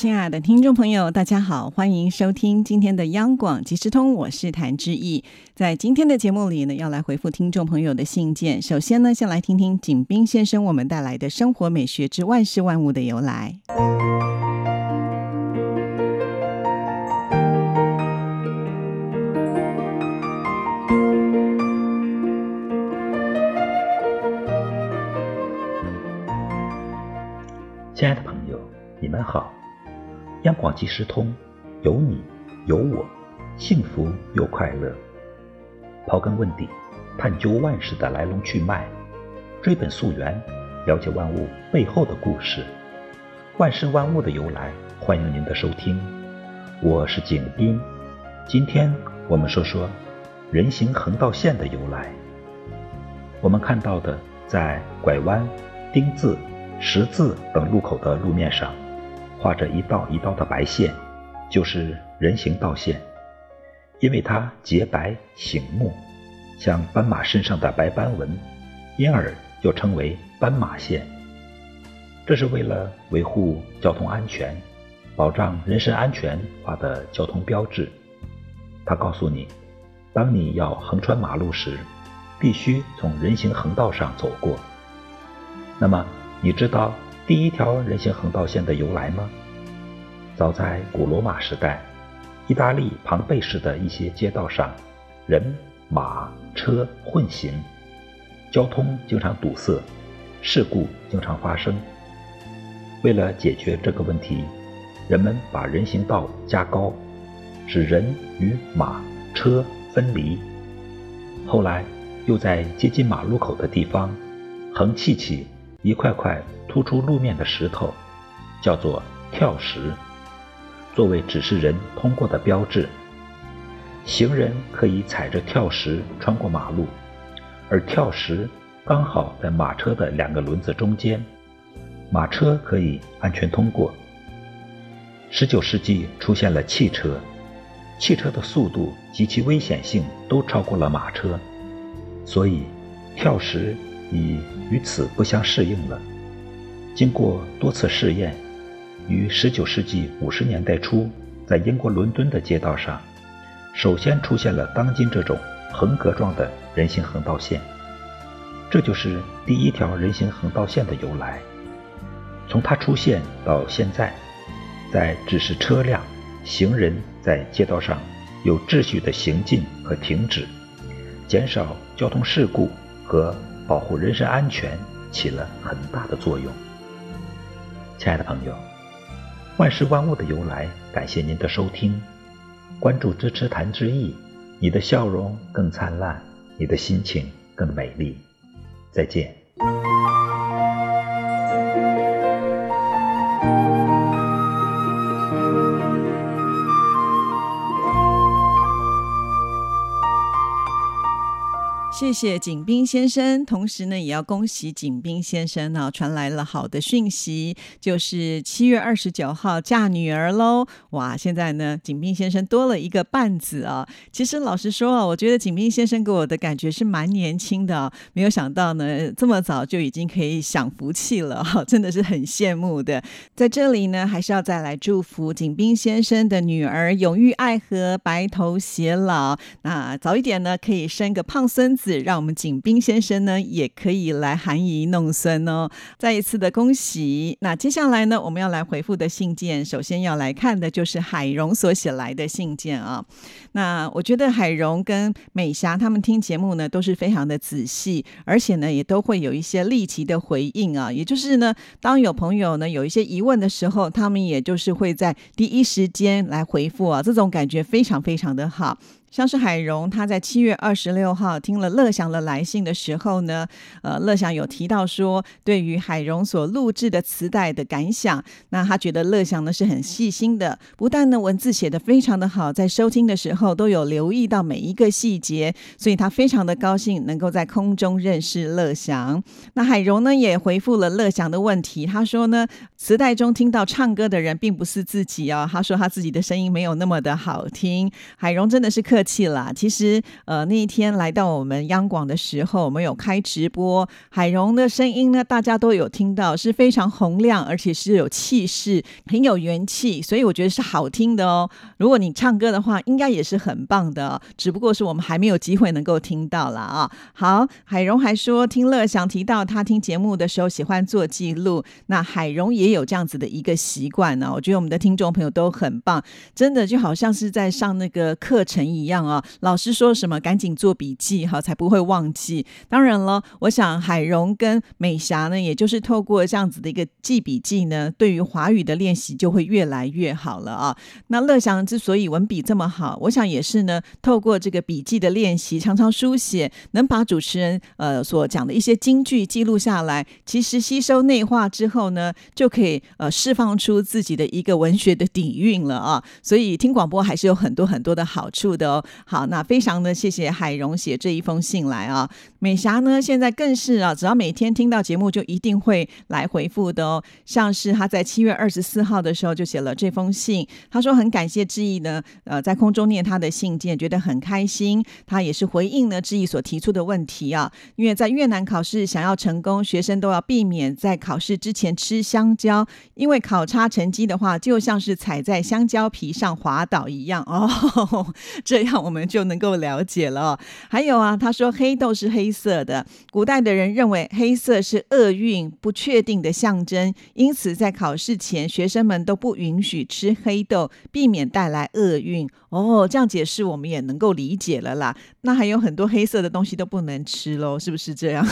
亲爱的听众朋友，大家好，欢迎收听今天的央广即时通，我是谭志毅。在今天的节目里呢，要来回复听众朋友的信件。首先呢，先来听听景斌先生我们带来的生活美学之万事万物的由来。亲爱的朋友，你们好。央广即时通，有你有我，幸福又快乐。刨根问底，探究万事的来龙去脉，追本溯源，了解万物背后的故事。万事万物的由来，欢迎您的收听。我是景斌，今天我们说说人行横道线的由来。我们看到的，在拐弯、丁字、十字等路口的路面上。画着一道一道的白线，就是人行道线，因为它洁白醒目，像斑马身上的白斑纹，因而又称为斑马线。这是为了维护交通安全、保障人身安全画的交通标志。它告诉你，当你要横穿马路时，必须从人行横道上走过。那么，你知道？第一条人行横道线的由来吗？早在古罗马时代，意大利庞贝市的一些街道上，人马车混行，交通经常堵塞，事故经常发生。为了解决这个问题，人们把人行道加高，使人与马车分离。后来，又在接近马路口的地方，横砌起一块块。突出路面的石头叫做跳石，作为指示人通过的标志。行人可以踩着跳石穿过马路，而跳石刚好在马车的两个轮子中间，马车可以安全通过。十九世纪出现了汽车，汽车的速度及其危险性都超过了马车，所以跳石已与此不相适应了。经过多次试验，于19世纪50年代初，在英国伦敦的街道上，首先出现了当今这种横格状的人行横道线。这就是第一条人行横道线的由来。从它出现到现在，在指示车辆、行人在街道上有秩序的行进和停止，减少交通事故和保护人身安全起了很大的作用。亲爱的朋友，万事万物的由来，感谢您的收听，关注支持谭志毅，你的笑容更灿烂，你的心情更美丽。再见。谢谢景斌先生，同时呢，也要恭喜景斌先生呢，传来了好的讯息，就是七月二十九号嫁女儿喽！哇，现在呢，景斌先生多了一个伴子啊。其实老实说啊，我觉得景斌先生给我的感觉是蛮年轻的，没有想到呢，这么早就已经可以享福气了哈，真的是很羡慕的。在这里呢，还是要再来祝福景斌先生的女儿永浴爱河，白头偕老，那早一点呢，可以生个胖孙子。让我们景斌先生呢也可以来含饴弄孙哦，再一次的恭喜。那接下来呢，我们要来回复的信件，首先要来看的就是海荣所写来的信件啊。那我觉得海荣跟美霞他们听节目呢都是非常的仔细，而且呢也都会有一些立即的回应啊。也就是呢，当有朋友呢有一些疑问的时候，他们也就是会在第一时间来回复啊，这种感觉非常非常的好。像是海荣，他在七月二十六号听了乐祥的来信的时候呢，呃，乐祥有提到说，对于海荣所录制的磁带的感想，那他觉得乐祥呢是很细心的，不但呢文字写得非常的好，在收听的时候都有留意到每一个细节，所以他非常的高兴能够在空中认识乐祥。那海荣呢也回复了乐祥的问题，他说呢，磁带中听到唱歌的人并不是自己哦，他说他自己的声音没有那么的好听。海荣真的是客。客气啦，其实呃那一天来到我们央广的时候，我们有开直播，海荣的声音呢，大家都有听到，是非常洪亮，而且是有气势，很有元气，所以我觉得是好听的哦。如果你唱歌的话，应该也是很棒的，只不过是我们还没有机会能够听到了啊。好，海荣还说听乐祥提到他听节目的时候喜欢做记录，那海荣也有这样子的一个习惯呢。我觉得我们的听众朋友都很棒，真的就好像是在上那个课程一样。样啊，老师说什么，赶紧做笔记哈，才不会忘记。当然了，我想海荣跟美霞呢，也就是透过这样子的一个记笔记呢，对于华语的练习就会越来越好了啊。那乐祥之所以文笔这么好，我想也是呢，透过这个笔记的练习，常常书写，能把主持人呃所讲的一些金句记录下来，其实吸收内化之后呢，就可以呃释放出自己的一个文学的底蕴了啊。所以听广播还是有很多很多的好处的哦。好，那非常的谢谢海荣写这一封信来啊。美霞呢，现在更是啊，只要每天听到节目，就一定会来回复的哦。像是他在七月二十四号的时候就写了这封信，他说很感谢志毅呢，呃，在空中念他的信件，觉得很开心。他也是回应呢志毅所提出的问题啊，因为在越南考试想要成功，学生都要避免在考试之前吃香蕉，因为考差成绩的话，就像是踩在香蕉皮上滑倒一样哦。这样。我们就能够了解了。还有啊，他说黑豆是黑色的，古代的人认为黑色是厄运、不确定的象征，因此在考试前，学生们都不允许吃黑豆，避免带来厄运。哦，这样解释我们也能够理解了啦。那还有很多黑色的东西都不能吃喽，是不是这样？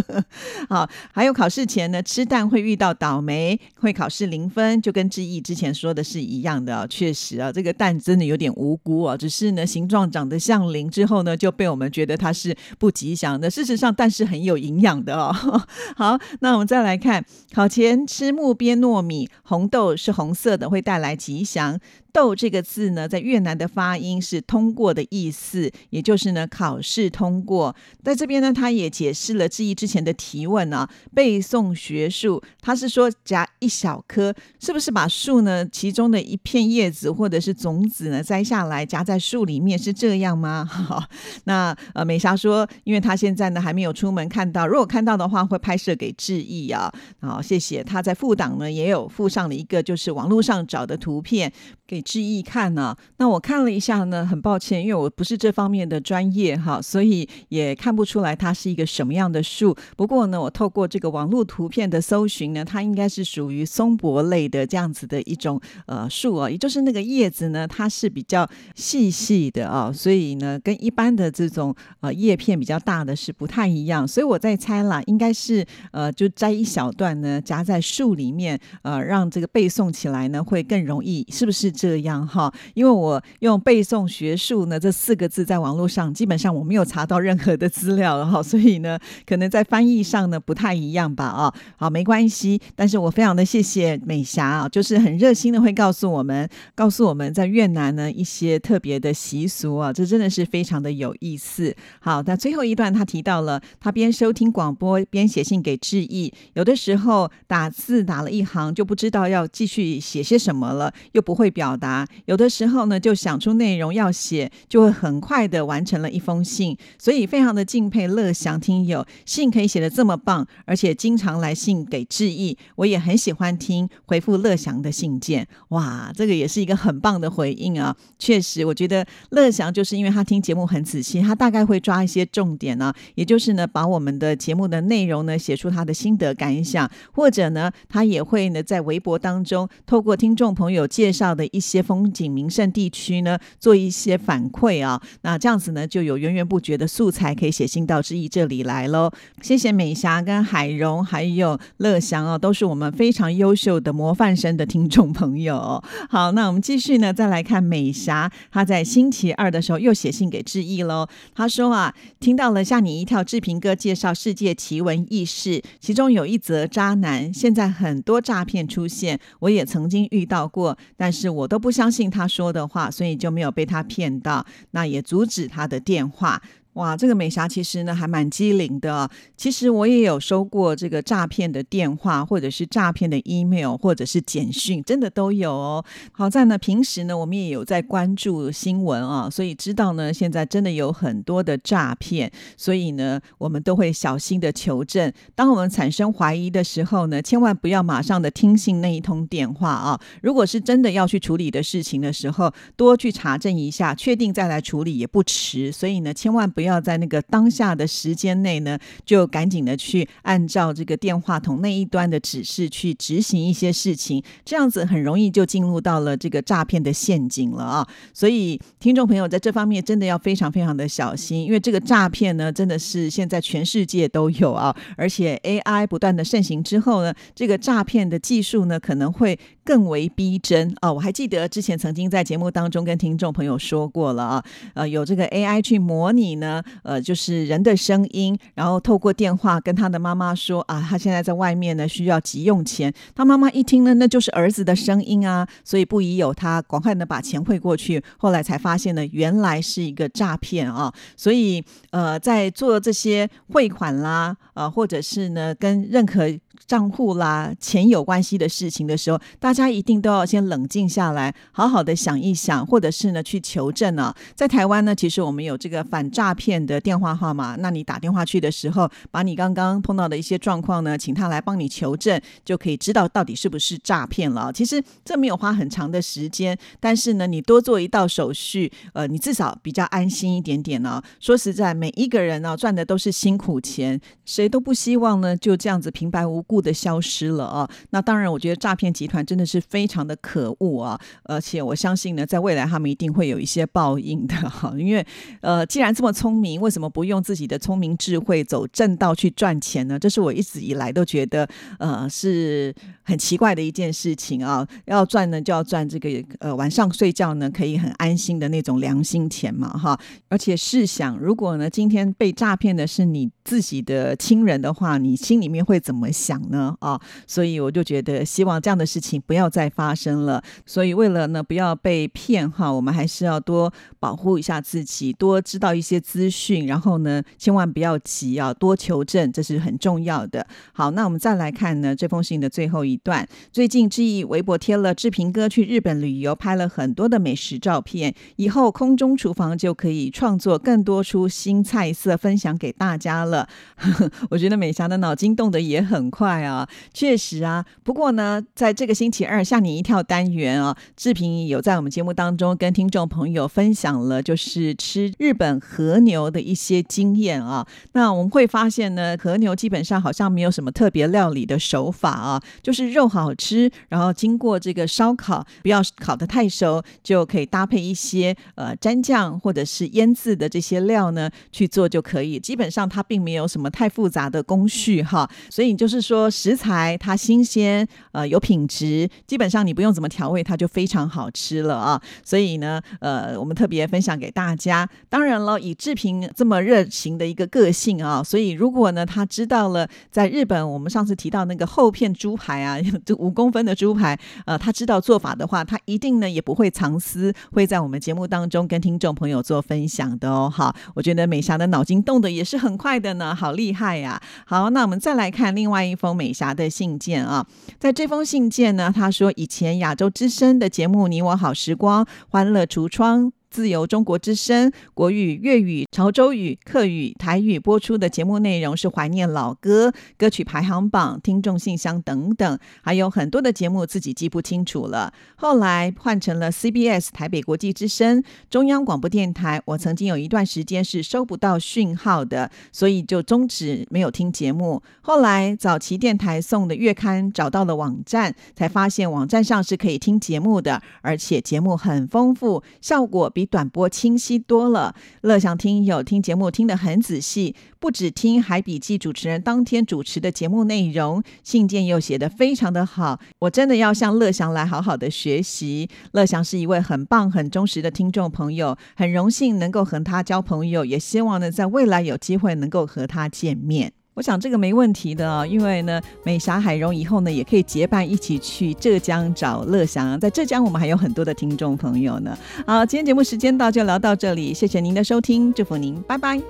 好，还有考试前呢，吃蛋会遇到倒霉，会考试零分，就跟志毅之前说的是一样的。确实啊，这个蛋真的有点无辜哦，只是呢形状长得像零之后呢，就被我们觉得它是不吉祥的。事实上，但是很有营养的哦。好，那我们再来看，考前吃木边糯米，红豆是红色的，会带来吉祥。豆这个字呢，在越南的发音是“通过”的意思，也就是呢考试通过。在这边呢，他也解释了质疑之前的提问啊，背诵学术，他是说夹一小颗，是不是把树呢其中的一片叶子或者是种子呢摘下来夹在树里面，是这样吗？那呃美莎说，因为他现在呢还没有出门看到，如果看到的话会拍摄给致意啊。好，谢谢。他在副档呢也有附上了一个就是网络上找的图片给。志毅看呢，那我看了一下呢，很抱歉，因为我不是这方面的专业哈，所以也看不出来它是一个什么样的树。不过呢，我透过这个网络图片的搜寻呢，它应该是属于松柏类的这样子的一种呃树啊，也就是那个叶子呢，它是比较细细的啊，所以呢，跟一般的这种呃叶片比较大的是不太一样。所以我在猜啦，应该是呃就摘一小段呢，夹在树里面，呃，让这个背诵起来呢会更容易，是不是这？样哈，因为我用背诵学术呢这四个字在网络上，基本上我没有查到任何的资料了哈，所以呢，可能在翻译上呢不太一样吧啊，好没关系，但是我非常的谢谢美霞啊，就是很热心的会告诉我们，告诉我们在越南呢一些特别的习俗啊，这真的是非常的有意思。好，那最后一段他提到了，他边收听广播边写信给致意，有的时候打字打了一行就不知道要继续写些什么了，又不会表。表达有的时候呢，就想出内容要写，就会很快的完成了一封信，所以非常的敬佩乐祥听友，信可以写的这么棒，而且经常来信给致意，我也很喜欢听回复乐祥的信件，哇，这个也是一个很棒的回应啊！确实，我觉得乐祥就是因为他听节目很仔细，他大概会抓一些重点呢，也就是呢，把我们的节目的内容呢写出他的心得感想，或者呢，他也会呢在微博当中透过听众朋友介绍的一。一些风景名胜地区呢做一些反馈啊。那这样子呢，就有源源不绝的素材可以写信到志毅这里来喽。谢谢美霞跟海荣还有乐祥哦，都是我们非常优秀的模范生的听众朋友。好，那我们继续呢，再来看美霞，她在星期二的时候又写信给志毅喽。她说啊，听到了吓你一跳志平哥介绍世界奇闻异事，其中有一则渣男，现在很多诈骗出现，我也曾经遇到过，但是我都不相信他说的话，所以就没有被他骗到，那也阻止他的电话。哇，这个美霞其实呢还蛮机灵的。其实我也有收过这个诈骗的电话，或者是诈骗的 email，或者是简讯，真的都有哦。好在呢，平时呢我们也有在关注新闻啊，所以知道呢现在真的有很多的诈骗，所以呢我们都会小心的求证。当我们产生怀疑的时候呢，千万不要马上的听信那一通电话啊。如果是真的要去处理的事情的时候，多去查证一下，确定再来处理也不迟。所以呢，千万不。要要在那个当下的时间内呢，就赶紧的去按照这个电话筒那一端的指示去执行一些事情，这样子很容易就进入到了这个诈骗的陷阱了啊！所以听众朋友在这方面真的要非常非常的小心，因为这个诈骗呢，真的是现在全世界都有啊，而且 AI 不断的盛行之后呢，这个诈骗的技术呢可能会更为逼真啊！我还记得之前曾经在节目当中跟听众朋友说过了啊，呃，有这个 AI 去模拟呢。呃，就是人的声音，然后透过电话跟他的妈妈说啊，他现在在外面呢，需要急用钱。他妈妈一听呢，那就是儿子的声音啊，所以不疑有他，赶快的把钱汇过去。后来才发现呢，原来是一个诈骗啊。所以呃，在做这些汇款啦，呃，或者是呢，跟任何。账户啦，钱有关系的事情的时候，大家一定都要先冷静下来，好好的想一想，或者是呢去求证啊。在台湾呢，其实我们有这个反诈骗的电话号码，那你打电话去的时候，把你刚刚碰到的一些状况呢，请他来帮你求证，就可以知道到底是不是诈骗了。其实这没有花很长的时间，但是呢，你多做一道手续，呃，你至少比较安心一点点呢。说实在，每一个人呢赚的都是辛苦钱，谁都不希望呢就这样子平白无故。的消失了啊！那当然，我觉得诈骗集团真的是非常的可恶啊！而且我相信呢，在未来他们一定会有一些报应的哈。因为呃，既然这么聪明，为什么不用自己的聪明智慧走正道去赚钱呢？这是我一直以来都觉得呃是很奇怪的一件事情啊！要赚呢，就要赚这个呃晚上睡觉呢可以很安心的那种良心钱嘛哈！而且试想，如果呢今天被诈骗的是你自己的亲人的话，你心里面会怎么想？呢啊，所以我就觉得希望这样的事情不要再发生了。所以为了呢不要被骗哈，我们还是要多保护一下自己，多知道一些资讯，然后呢千万不要急啊，多求证，这是很重要的。好，那我们再来看呢这封信的最后一段。最近志毅微博贴了志平哥去日本旅游，拍了很多的美食照片，以后空中厨房就可以创作更多出新菜色分享给大家了。我觉得美霞的脑筋动得也很快。啊，确实啊。不过呢，在这个星期二吓你一跳单元啊，志平有在我们节目当中跟听众朋友分享了，就是吃日本和牛的一些经验啊。那我们会发现呢，和牛基本上好像没有什么特别料理的手法啊，就是肉好吃，然后经过这个烧烤，不要烤得太熟，就可以搭配一些呃蘸酱或者是腌制的这些料呢去做就可以。基本上它并没有什么太复杂的工序哈，所以就是说。食材它新鲜，呃，有品质，基本上你不用怎么调味，它就非常好吃了啊。所以呢，呃，我们特别分享给大家。当然了，以志平这么热情的一个个性啊，所以如果呢，他知道了在日本，我们上次提到那个厚片猪排啊，这五公分的猪排，呃，他知道做法的话，他一定呢也不会藏私，会在我们节目当中跟听众朋友做分享的哦。好，我觉得美霞的脑筋动的也是很快的呢，好厉害呀。好，那我们再来看另外一封。美霞的信件啊，在这封信件呢，他说以前亚洲之声的节目《你我好时光》《欢乐橱窗》。自由中国之声国语、粤语、潮州语、客语、台语播出的节目内容是怀念老歌、歌曲排行榜、听众信箱等等，还有很多的节目自己记不清楚了。后来换成了 CBS 台北国际之声、中央广播电台。我曾经有一段时间是收不到讯号的，所以就终止没有听节目。后来早期电台送的月刊找到了网站，才发现网站上是可以听节目的，而且节目很丰富，效果比比短波清晰多了。乐享听友听节目听得很仔细，不止听，还笔记主持人当天主持的节目内容，信件又写得非常的好。我真的要向乐祥来好好的学习。乐祥是一位很棒、很忠实的听众朋友，很荣幸能够和他交朋友，也希望呢在未来有机会能够和他见面。我想这个没问题的，因为呢，美霞海荣以后呢，也可以结伴一起去浙江找乐祥。在浙江，我们还有很多的听众朋友呢。好，今天节目时间到，就聊到这里，谢谢您的收听，祝福您，拜拜。